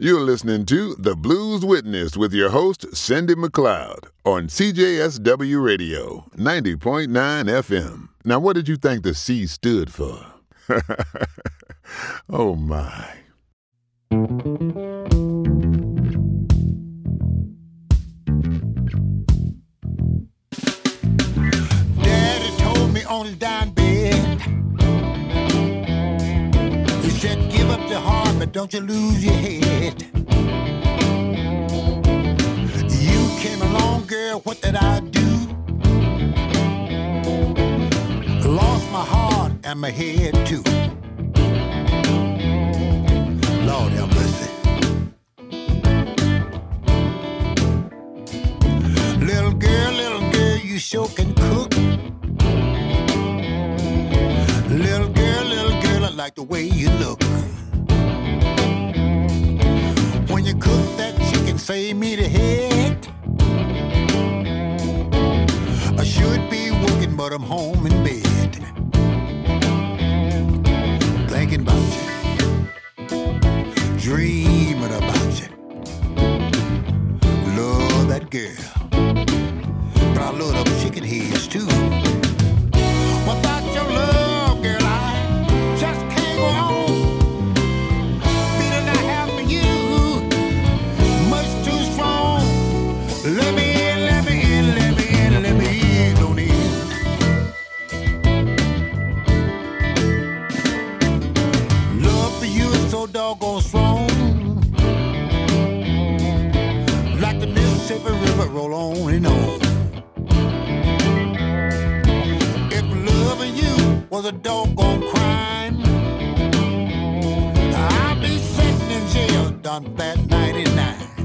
You're listening to The Blues Witness with your host, Cindy McLeod, on CJSW Radio, 90.9 FM. Now, what did you think the C stood for? oh, my. Daddy told me on his dying bed. He said, give up the heart, but don't you lose your head. You came along, girl, what did I do? Lost my heart and my head too. Lord have mercy. Little girl, little girl, you sure can cook. Little girl, little girl, I like the way you look. You cook that chicken, save me the head. I should be working, but I'm home in bed. Thinking about you, dreaming about you. Love that girl, but I love them chicken heads too. Without your love, roll on and on. If loving you was a doggone crime, I'd be sitting in jail done that 99.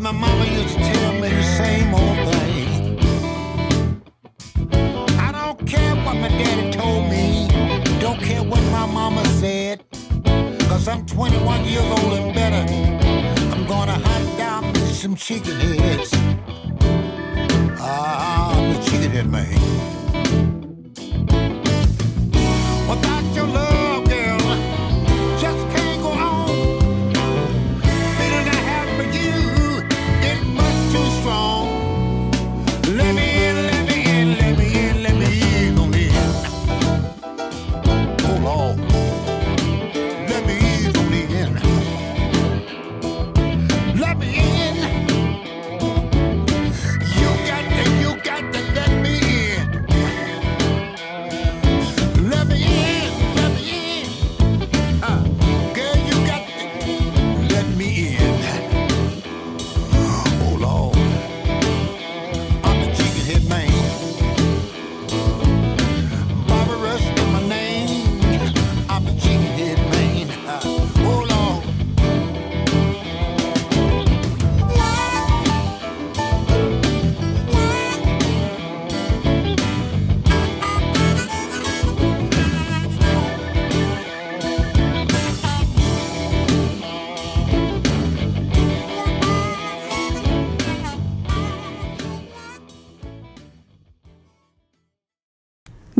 My mama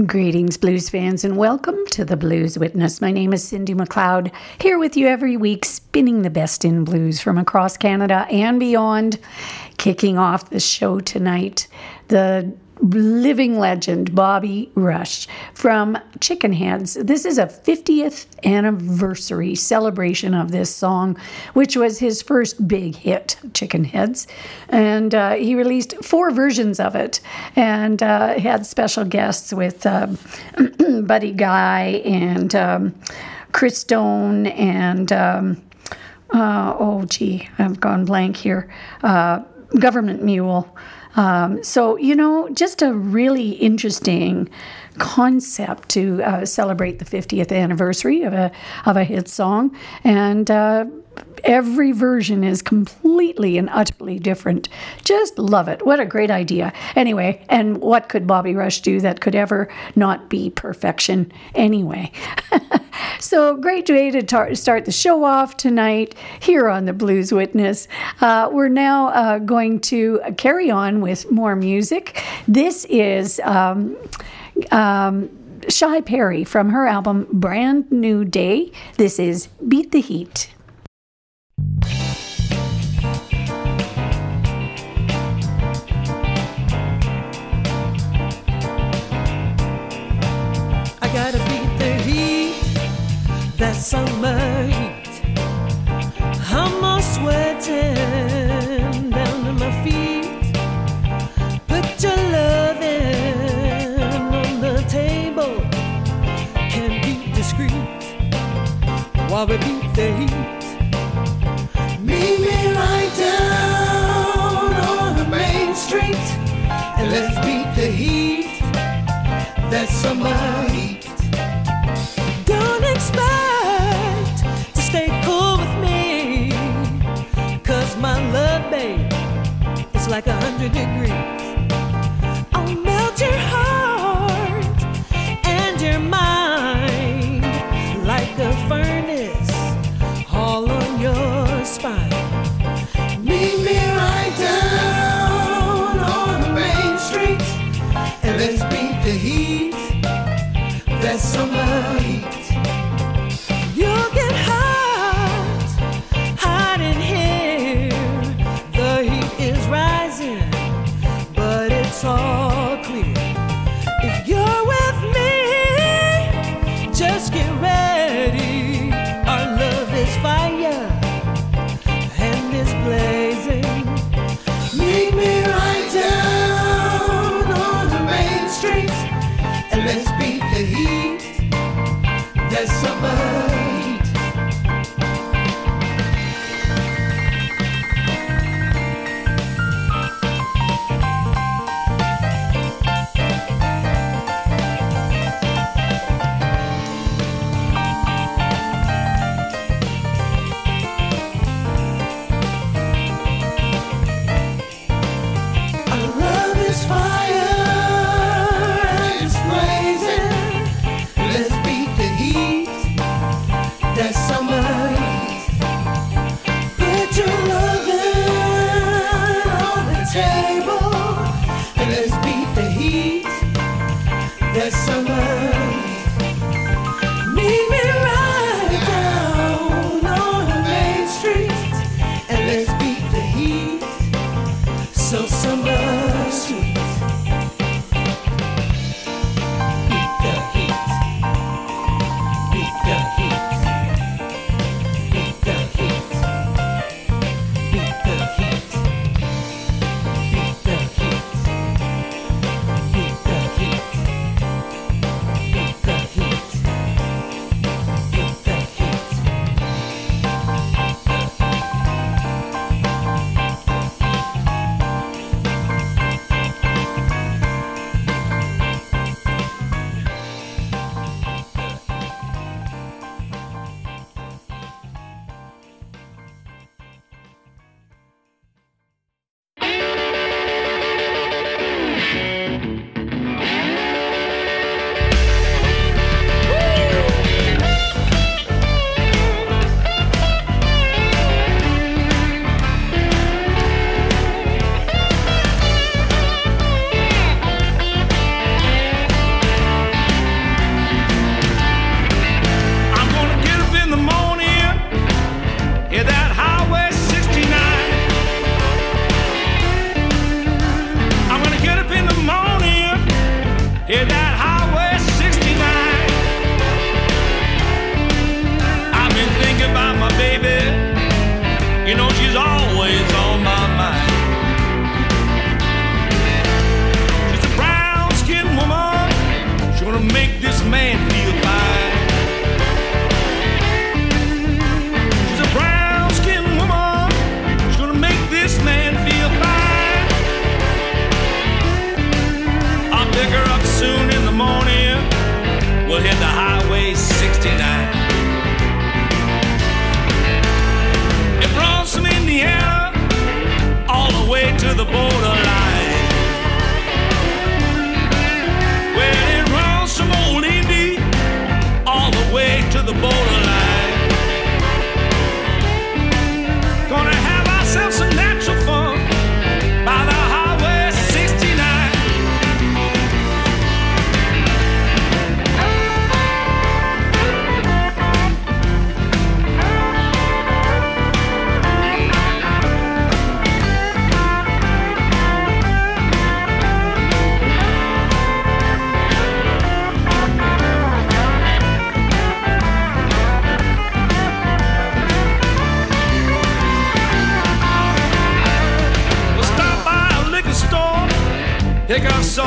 Greetings, blues fans, and welcome to the Blues Witness. My name is Cindy McLeod, here with you every week, spinning the best in blues from across Canada and beyond. Kicking off the show tonight, the living legend Bobby Rush from Chicken Heads. This is a 50th anniversary celebration of this song, which was his first big hit, Chicken Heads. And uh, he released four versions of it and uh, had special guests with uh, Buddy Guy and um, Christone and. Um, uh, oh, gee, I've gone blank here. Uh, government Mule. Um, so, you know, just a really interesting concept to uh, celebrate the 50th anniversary of a, of a hit song. And uh, every version is completely and utterly different. Just love it. What a great idea. Anyway, and what could Bobby Rush do that could ever not be perfection anyway? so great way to tar- start the show off tonight here on the Blues Witness. Uh, we're now uh, going to carry on with more music. This is. Um, um, Shy Perry from her album Brand New Day. This is Beat the Heat. I gotta beat the heat, that summer That summer heat. Don't expect to stay cool with me. Cause my love, babe, is like a hundred degrees.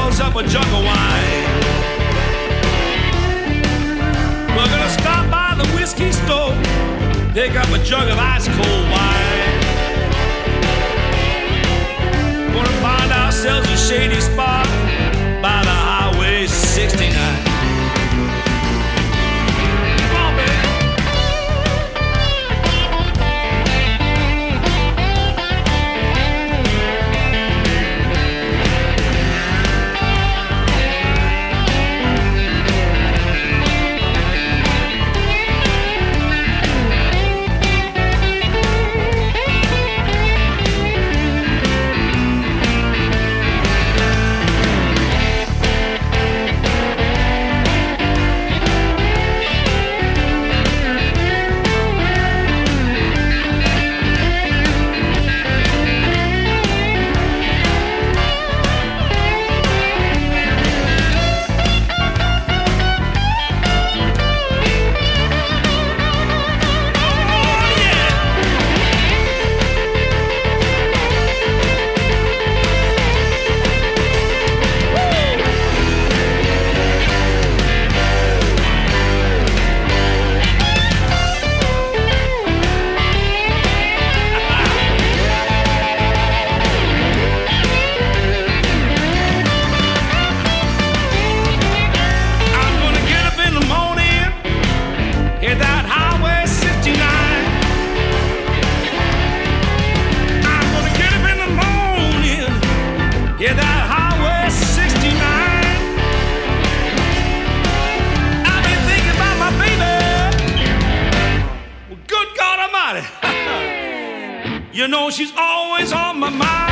Fills up a jug of wine. We're gonna stop by the whiskey store, pick up a jug of ice cold wine. Gonna find ourselves a shady spot know she's always on my mind.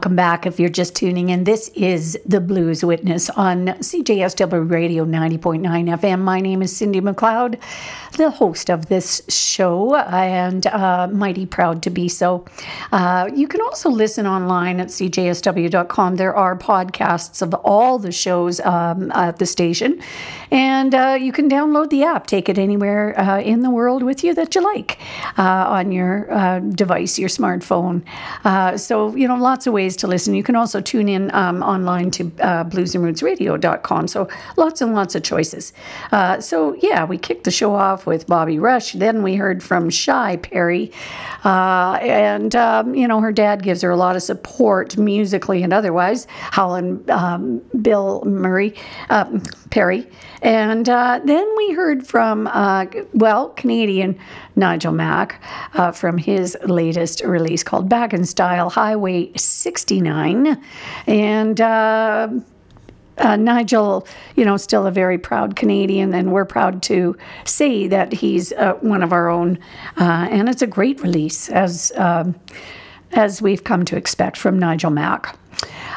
Welcome back. If you're just tuning in, this is the Blues Witness on CJSW Radio 90.9 FM. My name is Cindy McLeod, the host of this show, and uh, mighty proud to be so. Uh, you can also listen online at cjsw.com. There are podcasts of all the shows um, at the station, and uh, you can download the app, take it anywhere uh, in the world with you that you like uh, on your uh, device, your smartphone. So, you know, lots of ways to listen. You can also tune in um, online to uh, bluesandrootsradio.com. So, lots and lots of choices. Uh, so, yeah, we kicked the show off with Bobby Rush. Then we heard from Shy Perry. Uh, and, um, you know, her dad gives her a lot of support musically and otherwise. Howlin' um, Bill Murray, uh, Perry. And uh, then we heard from, uh, well, Canadian Nigel Mack uh, from his latest release called Back in Style Highway 69. And uh, uh, Nigel, you know, still a very proud Canadian, and we're proud to say that he's uh, one of our own. Uh, and it's a great release, as um, as we've come to expect from Nigel Mack.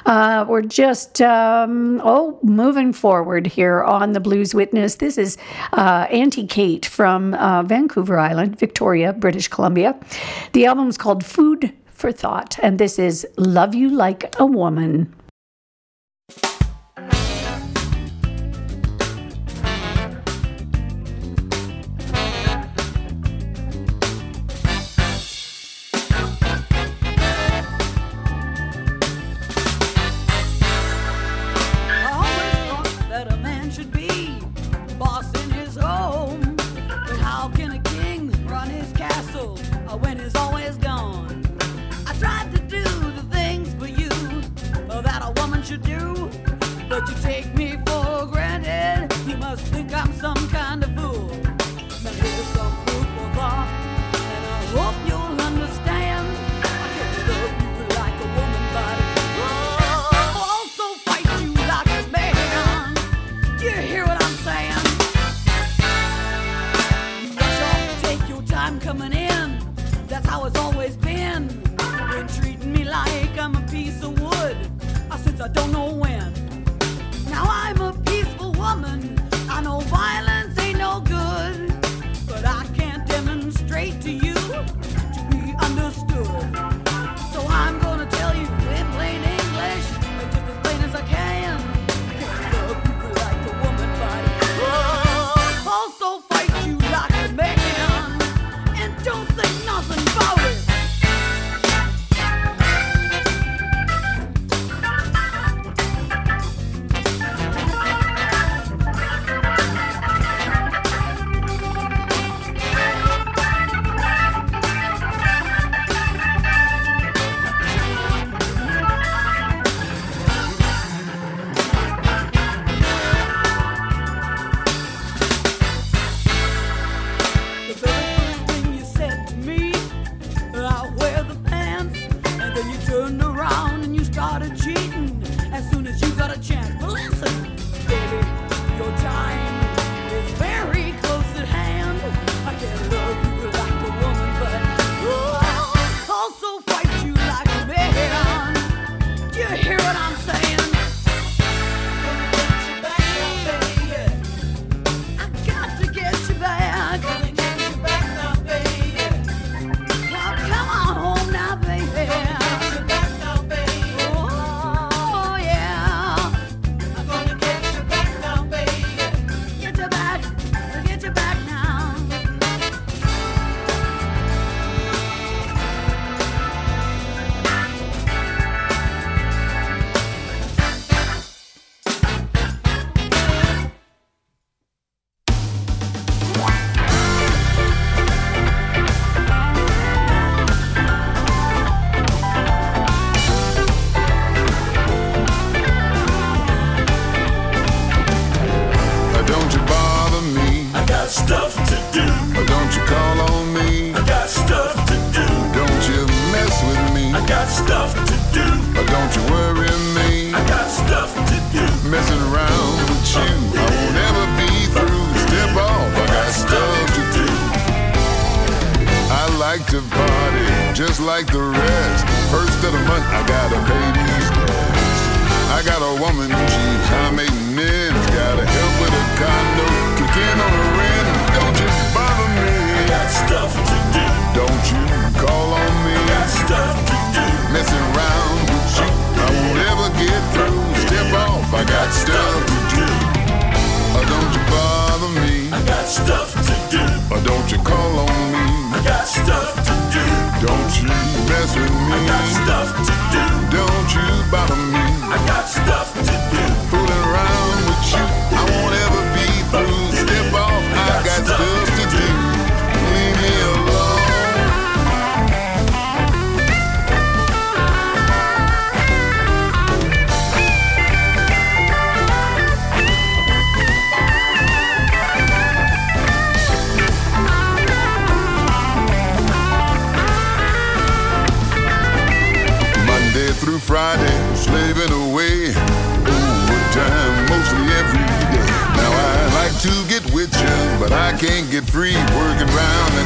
Uh, we're just um, oh moving forward here on the Blues Witness. This is uh, Auntie Kate from uh, Vancouver Island, Victoria, British Columbia. The album's called Food for Thought, and this is "Love You Like a Woman." Mess with me. I got stuff to do. Don't you bother me. I got stuff to do.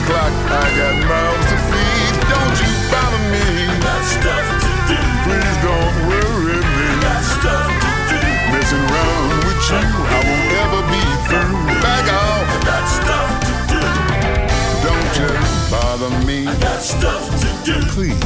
Clock, I got mouths to feed. Don't you bother me. Got stuff to do. Please don't worry me. Got stuff to do. Messing around with you, I won't ever be through. Back off, got stuff to do. don't you bother me. I got stuff to do. Please,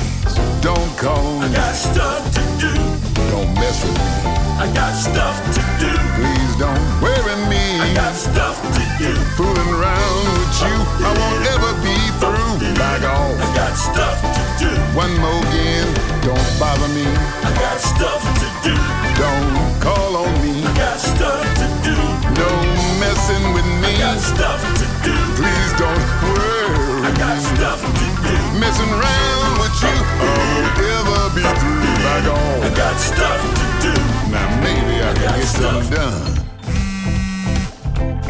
don't call I got stuff to do. Don't mess with me. I got stuff to do. Please don't worry me. I got stuff to do. Fooling around with you, I won't ever be through. Back I got stuff to do. One more again, don't bother me. I got stuff to do. Don't call on me. I got stuff to do. No messing with me. I got stuff to do. Please don't worry. I got stuff to do. Messing around with you, I won't ever be through. Back I got stuff to do. Now maybe I can get something done.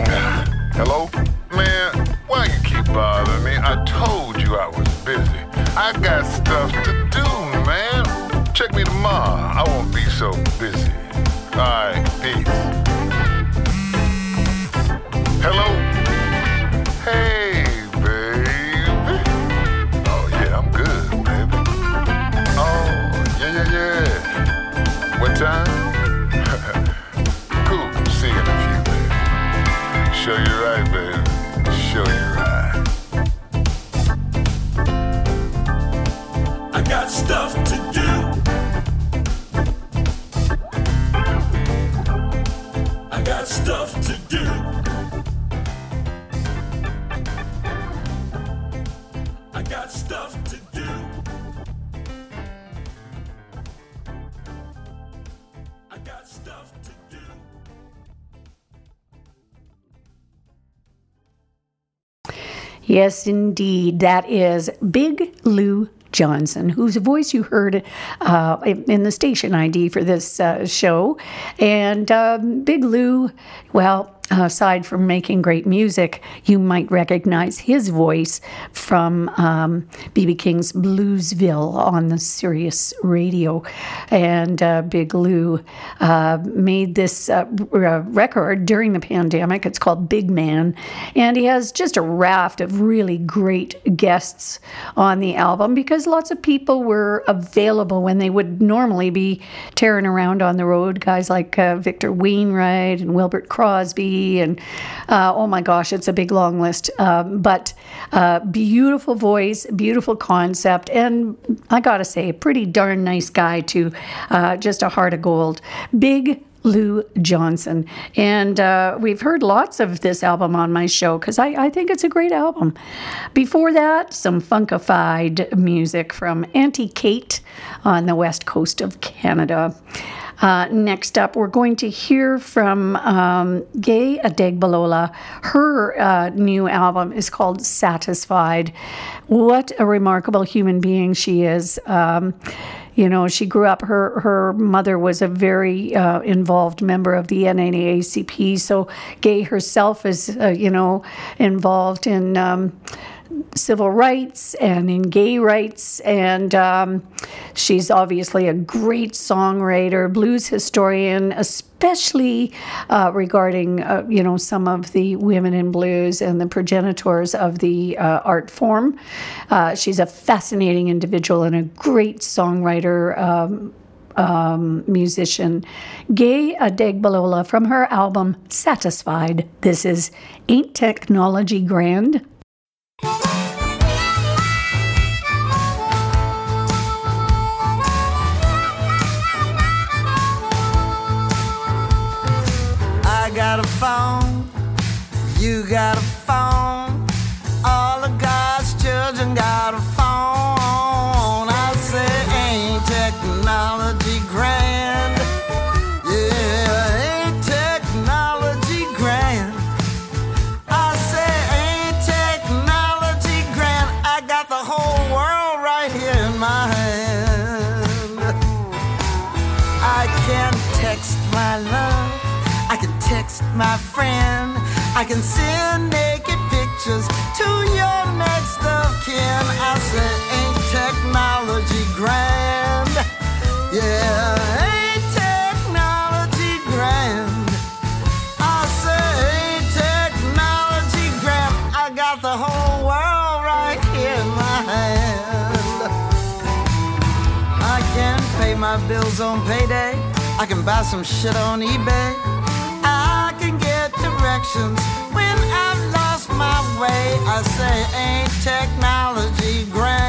Hello? Man, why you keep bothering me? I told you I was busy. I got stuff to do, man. Check me tomorrow. I won't be so busy. Alright, peace. Hello? stuff to do. I got stuff to do. I got stuff to do. Yes, indeed. That is Big Llou Johnson, whose voice you heard uh, in the station ID for this uh, show. And um, Big Llou, well, aside from making great music, you might recognize his voice from BB um, King's Bluesville on the Sirius radio. And uh, Big Llou uh, made this uh, record during the pandemic. It's called Big Man. And he has just a raft of really great guests on the album because lots of people were available when they would normally be tearing around on the road. Guys like uh, Victor Wainwright and Wilbert Crosby and uh, oh my gosh, it's a big long list. Um, but uh, beautiful voice, beautiful concept, and I gotta say, pretty darn nice guy too. Uh, just a heart of gold. Big Llou Johnson. And uh, we've heard lots of this album on my show because I, I, think it's a great album. Before that, some funkified music from Auntie Kate on the west coast of Canada. Uh, next up, we're going to hear from um, Gaye Adegbalola. Her uh, new album is called Satisfied. What a remarkable human being she is. Um, you know, she grew up. Her her mother was a very uh, involved member of the NAACP. So Gaye herself is, uh, you know, involved in. Um, civil rights and in gay rights. And um, she's obviously a great songwriter, blues historian, especially uh, regarding, uh, you know, some of the women in blues and the progenitors of the uh, art form. Uh, she's a fascinating individual and a great songwriter. Um, um, musician, Gaye Adegbalola, from her album Satisfied. This is Ain't Technology Grand? I got a phone, you got a phone, I can text my love. I can text my friend. I can send naked pictures to your next of kin. I say, ain't technology grand? Yeah, ain't technology grand? I say, ain't technology grand? I got the whole world right here in my hand. I can pay my bills on payday. I can buy some shit on eBay. I can get directions when I've lost my way. I say, ain't technology grand?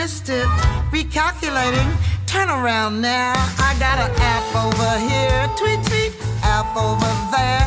Missed it. Recalculating, turn around now. I got an app over here, tweet, tweet, app over there,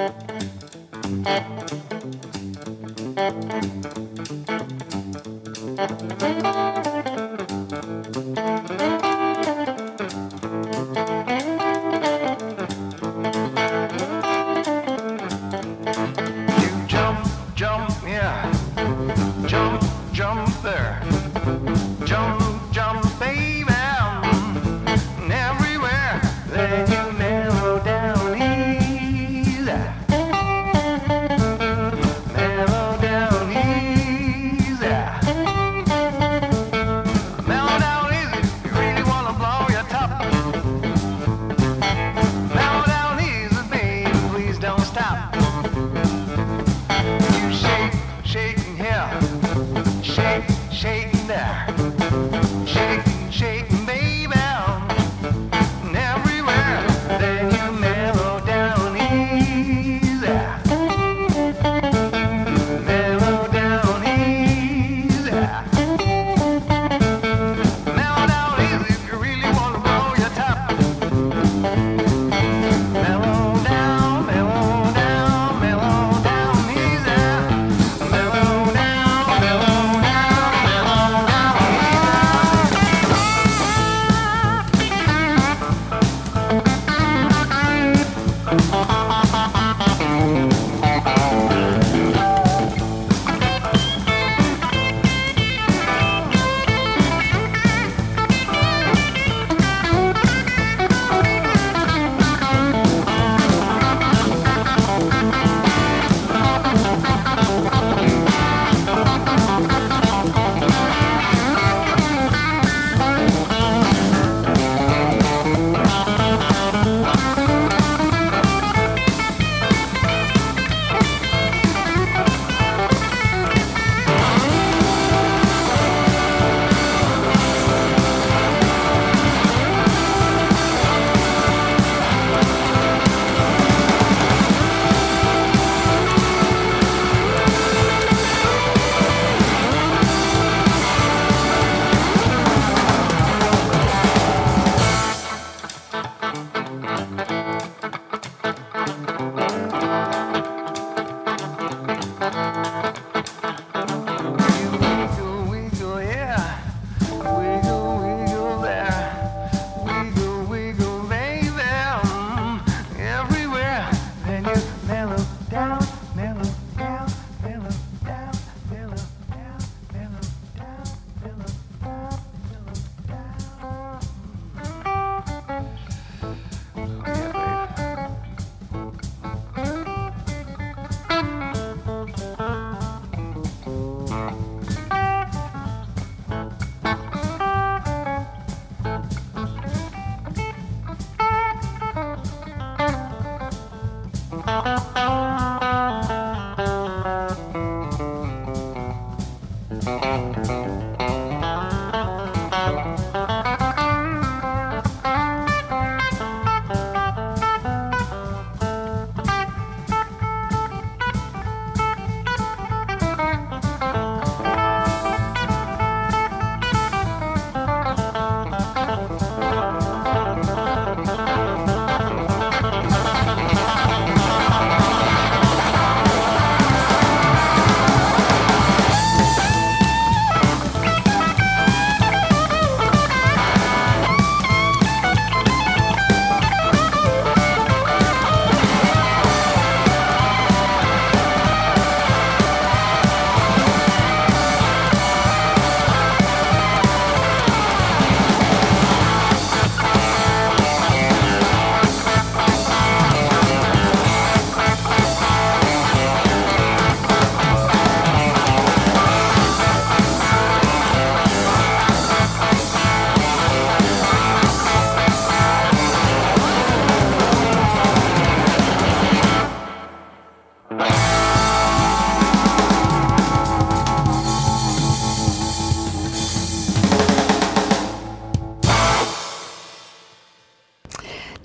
You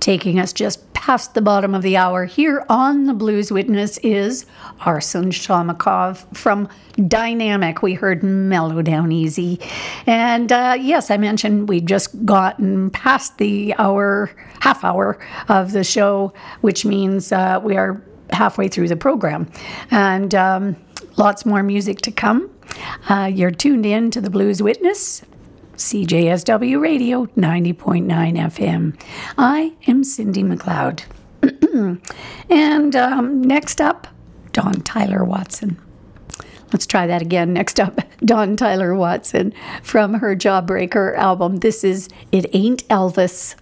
taking us just past the bottom of the hour here on the Blues Witness is Arsen Shomakhov from Dynamic. We heard Mellow Down Easy. And uh, yes, I mentioned we'd just gotten past the hour, half hour of the show, which means uh, we are halfway through the program. And um, lots more music to come. Uh, you're tuned in to the Blues Witness, CJSW Radio 90.9 FM. I am Cindy McLeod. and um, next up, Dawn Tyler Watson. Let's try that again. Next up, Dawn Tyler Watson from her Jawbreaker album. This is It Ain't Elvis.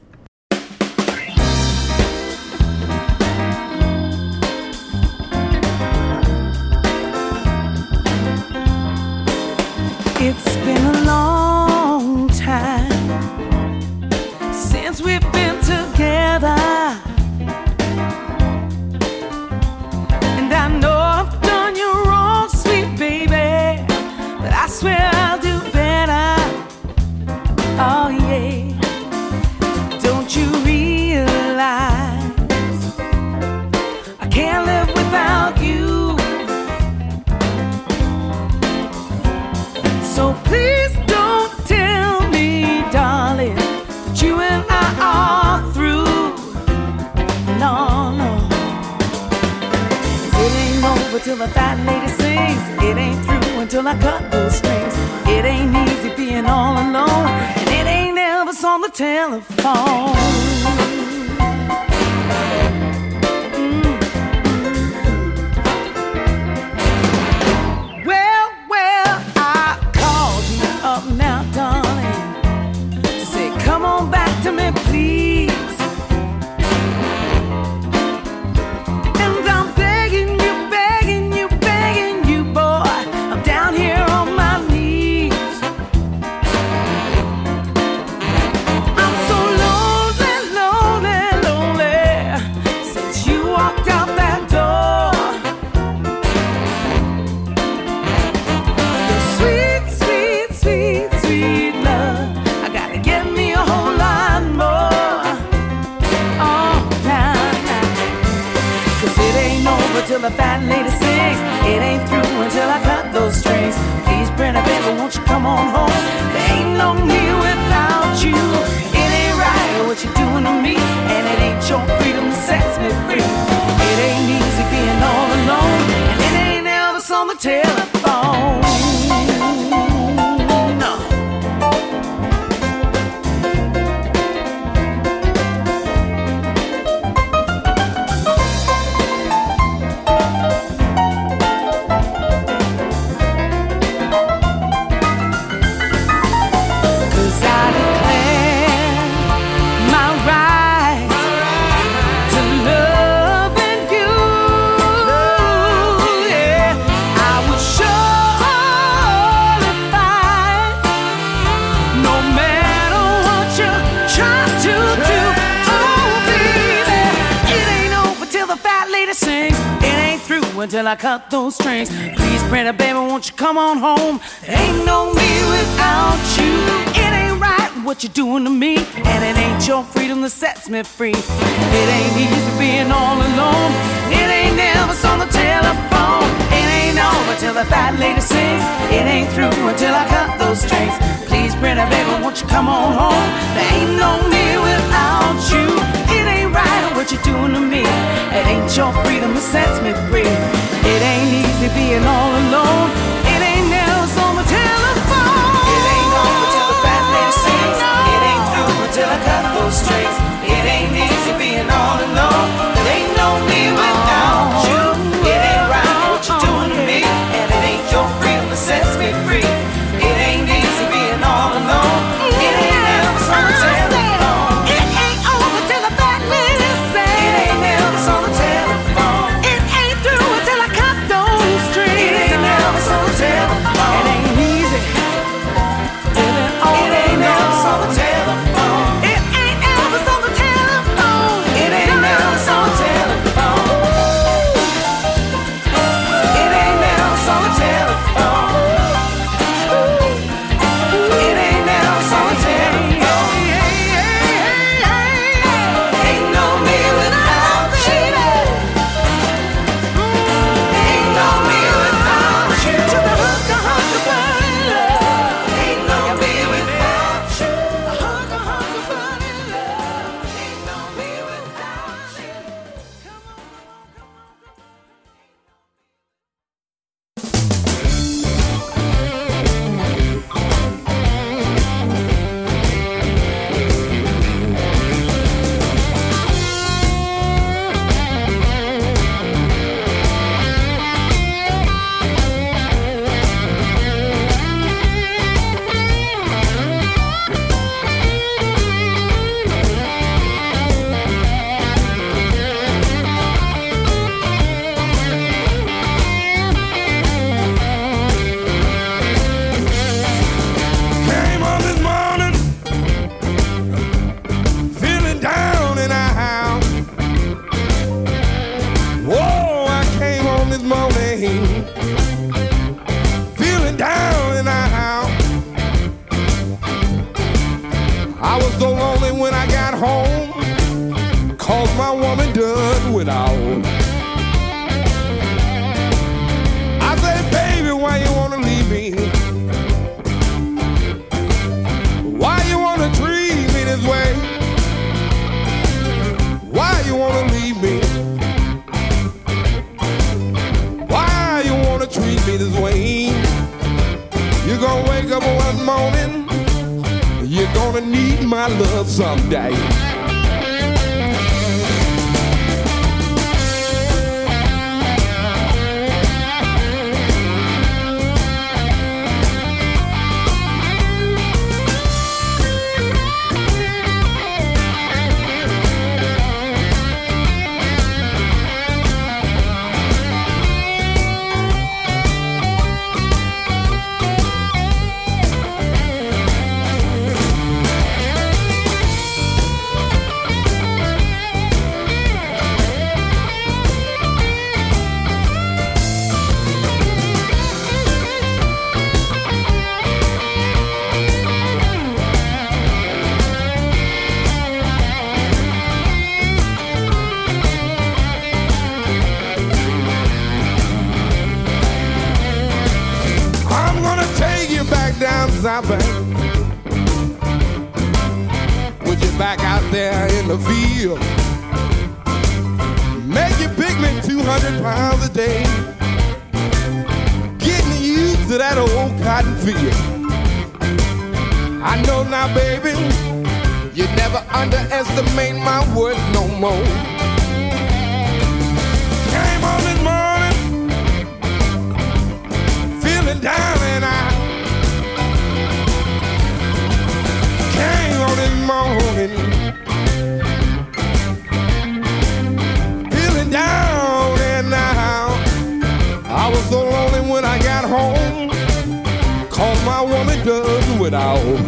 Elvis on I cut those strings. Please, pretty baby, won't you come on home? Ain't no me without you. It ain't right what you're doing to me, and it ain't your freedom that sets me free. It ain't easy being all alone. It ain't Elvis on the telephone. It ain't over till the fat lady sings. It ain't through until I cut those strings. Please, pretty baby, won't you come on home? There ain't no me without you. It right what you're doing to me. It ain't your freedom that sets me free. It ain't easy being all alone. It ain't Elvis on the telephone. It ain't over till the fat lady sings. It ain't through until I cut those strings. It ain't easy being all alone. There ain't no me without you. It ain't right what you're doing to me, and it ain't your freedom that sets me free. Need my love someday.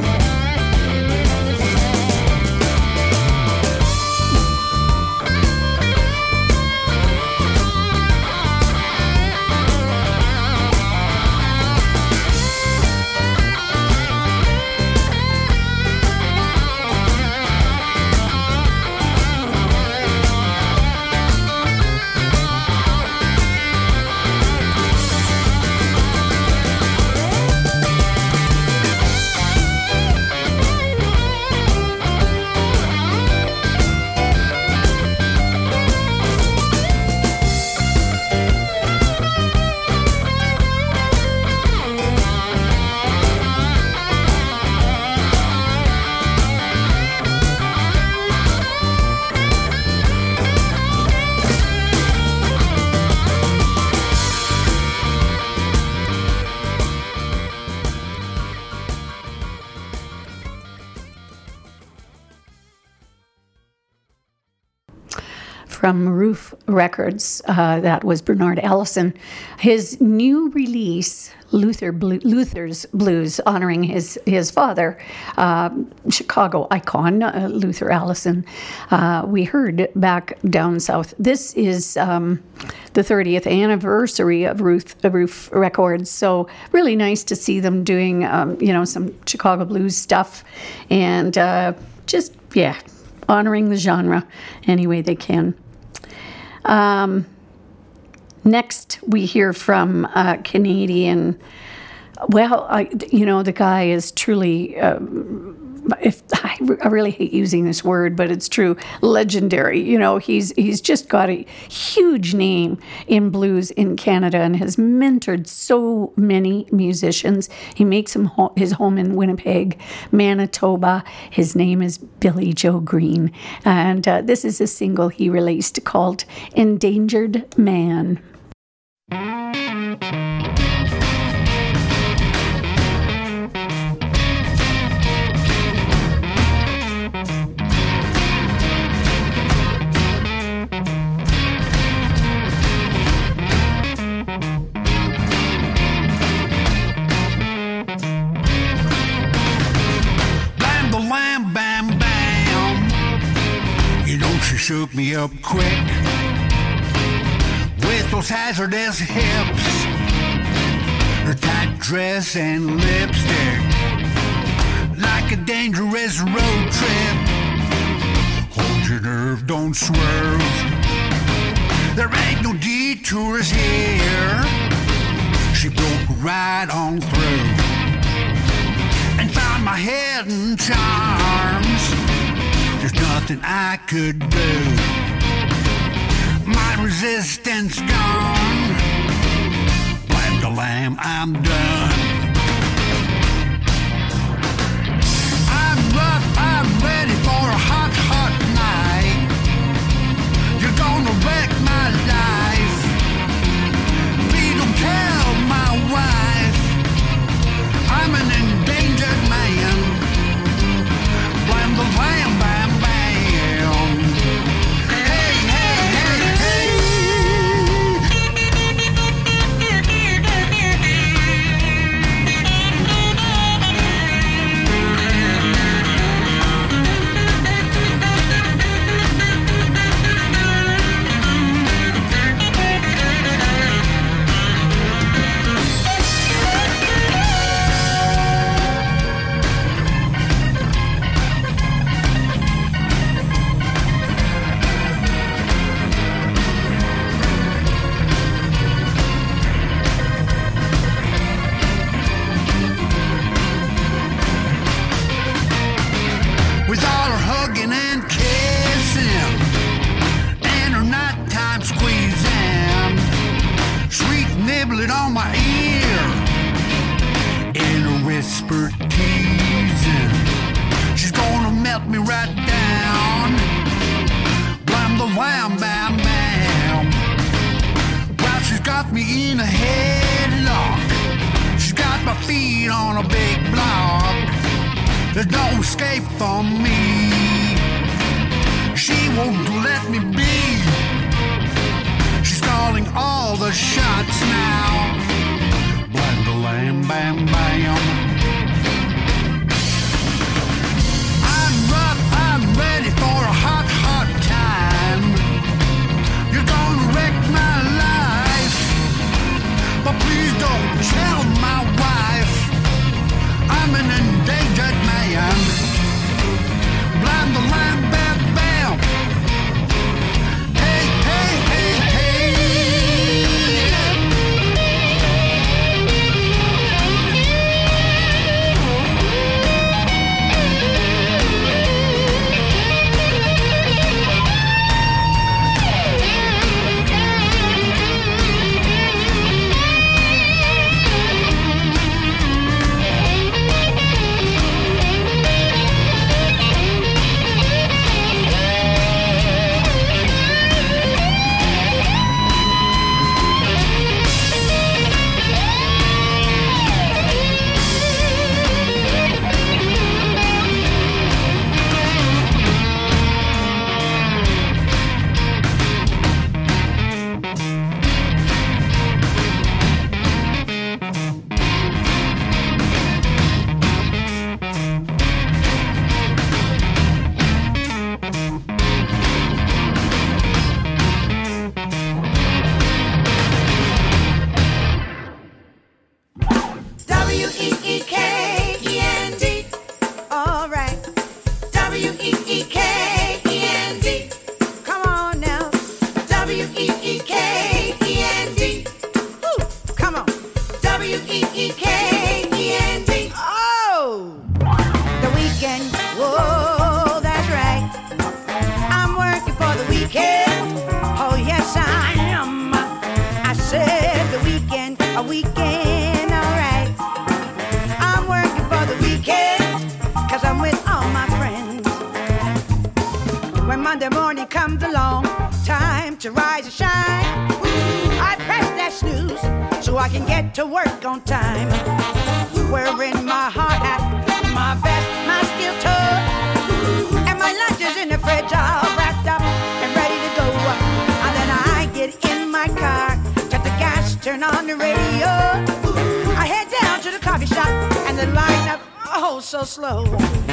Without. Ruf Records. Uh, that was Bernard Allison. His new release, Luther Luther's Blues, honoring his his father, uh, Chicago icon uh, Luther Allison. Uh, we heard back down south. This is um, the 30th anniversary of Ruf Ruf Records, so really nice to see them doing um, you know some Chicago blues stuff, and uh, just yeah honoring the genre any way they can. Um, next, we hear from uh, Canadian. Well, I, you know, the guy is truly. Um, if I, I really hate using this word, but it's true, legendary. You know, he's he's just got a huge name in blues in Canada and has mentored so many musicians. He makes him ho- his home in Winnipeg, Manitoba. His name is Billy Joe Green, and uh, this is a single he released called "Endangered Man." shook me up quick with those hazardous hips, her tight dress and lipstick, like a dangerous road trip. Hold your nerve, don't swerve. There ain't no detours here. She broke right on through and found my hidden charms. There's nothing I could do. My resistance gone. Lamb to lamb, I'm done. I'm up. I'm ready.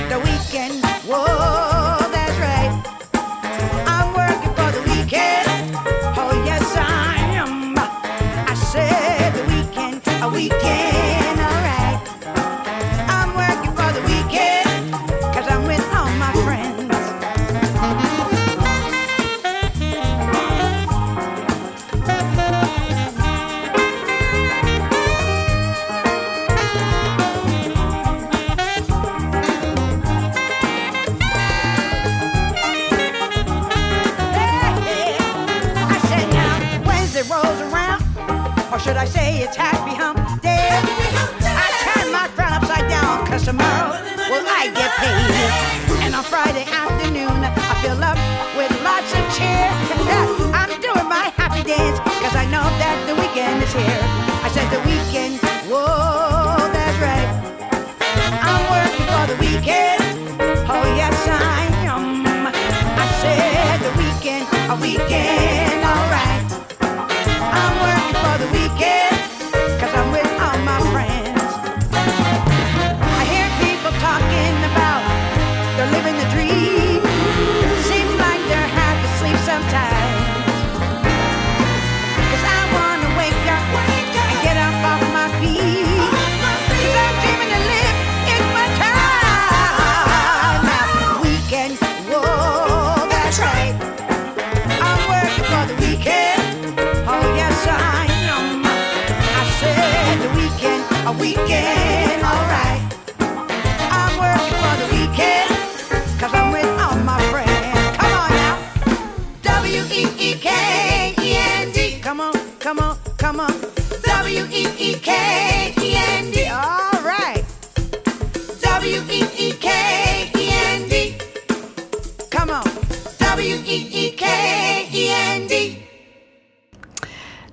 the weekend. Whoa. Come on, come on, come. W E E K E N D. All right. W E E K E N D. Come on. W E E K E N D.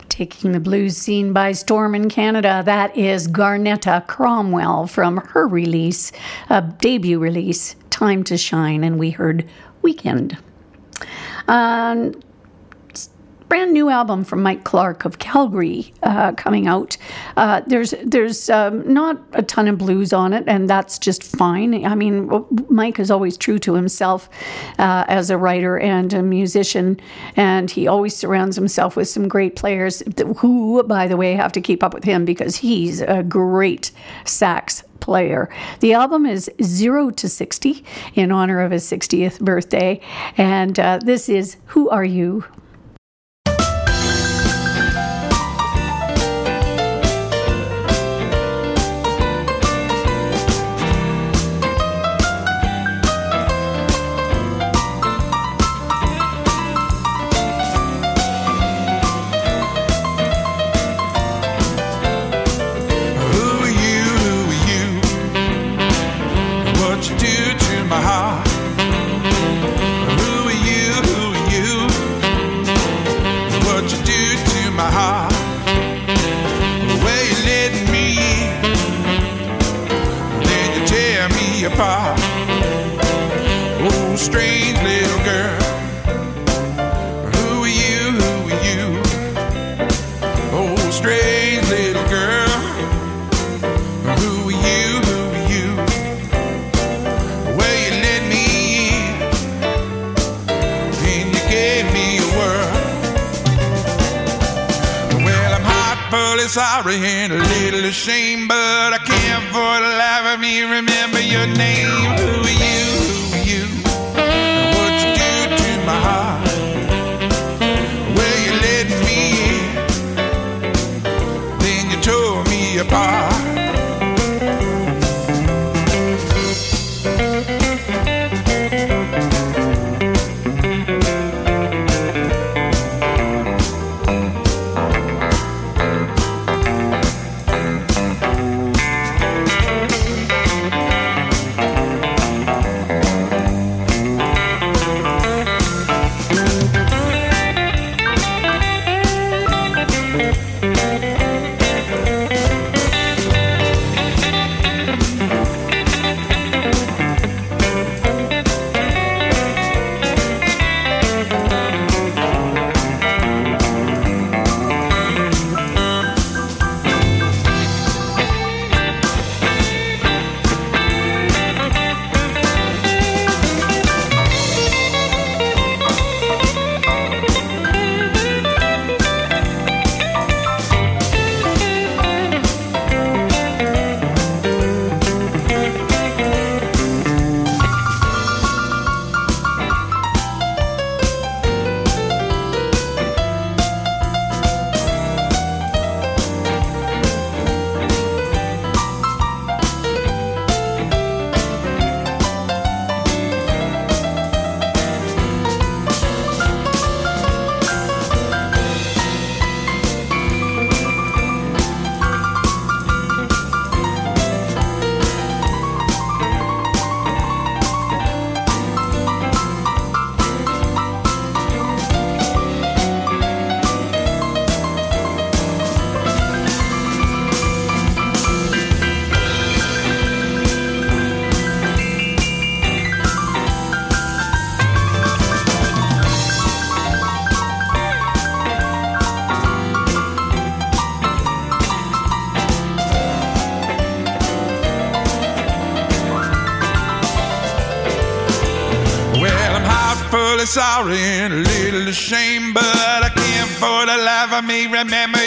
Taking the blues scene by storm in Canada, that is Garnetta Cromwell from her release, a debut release, Time to Shine, and we heard Weekend. Um, brand new album from Mike Clark of Calgary uh, coming out. Uh, there's there's um, not a ton of blues on it, and that's just fine. I mean, Mike is always true to himself uh, as a writer and a musician, and he always surrounds himself with some great players who, by the way, have to keep up with him because he's a great sax player. The album is Zero to 60 in honor of his 60th birthday. And uh, this is Who Are You? Sorry and a little ashamed, but I can't for the life of me remember your name. Sorrow and a little ashamed, but I can't for the life of me remember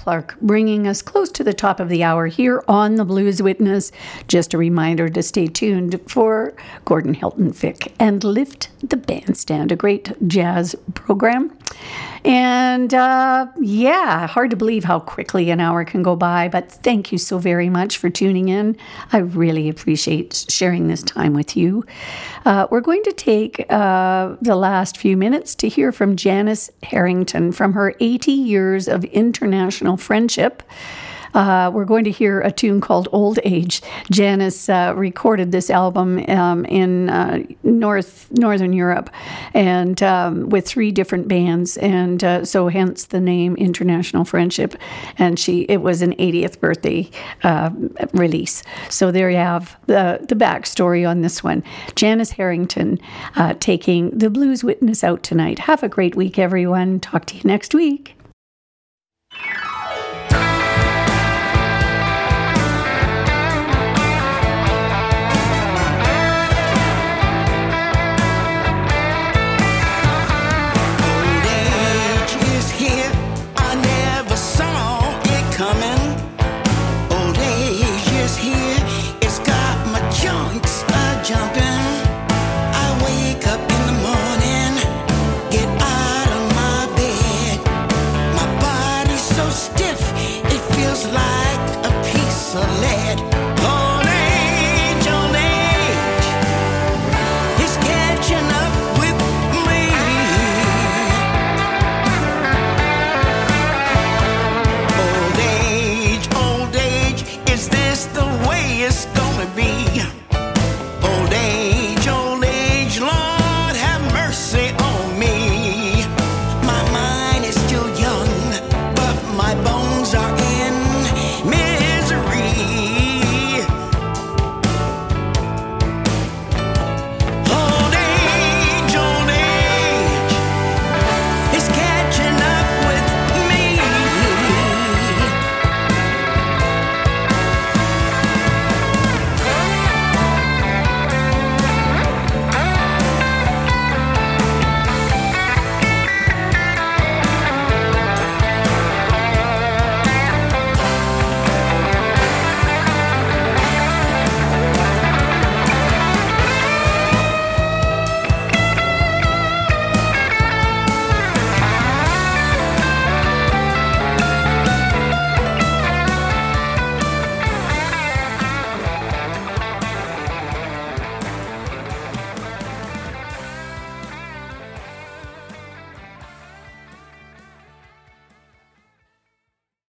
Clark, bringing us close to the top of the hour here on the Blues Witness. Just a reminder to stay tuned for Gordon Hilton Fick and Lift the Bandstand, a great jazz program. And uh, yeah, hard to believe how quickly an hour can go by, but thank you so very much for tuning in. I really appreciate sharing this time with you. Uh, we're going to take uh, the last few minutes to hear from Janice Harrington from her 80 years of international friendship. Uh, we're going to hear a tune called Old Age. Janice uh, recorded this album um, in uh, North Northern Europe, and um, with three different bands, and uh, so hence the name International Friendship. And she it was an 80th birthday uh, release. So there you have the the backstory on this one. Janice Harrington uh, taking the Blues Witness out tonight. Have a great week, everyone. Talk to you next week.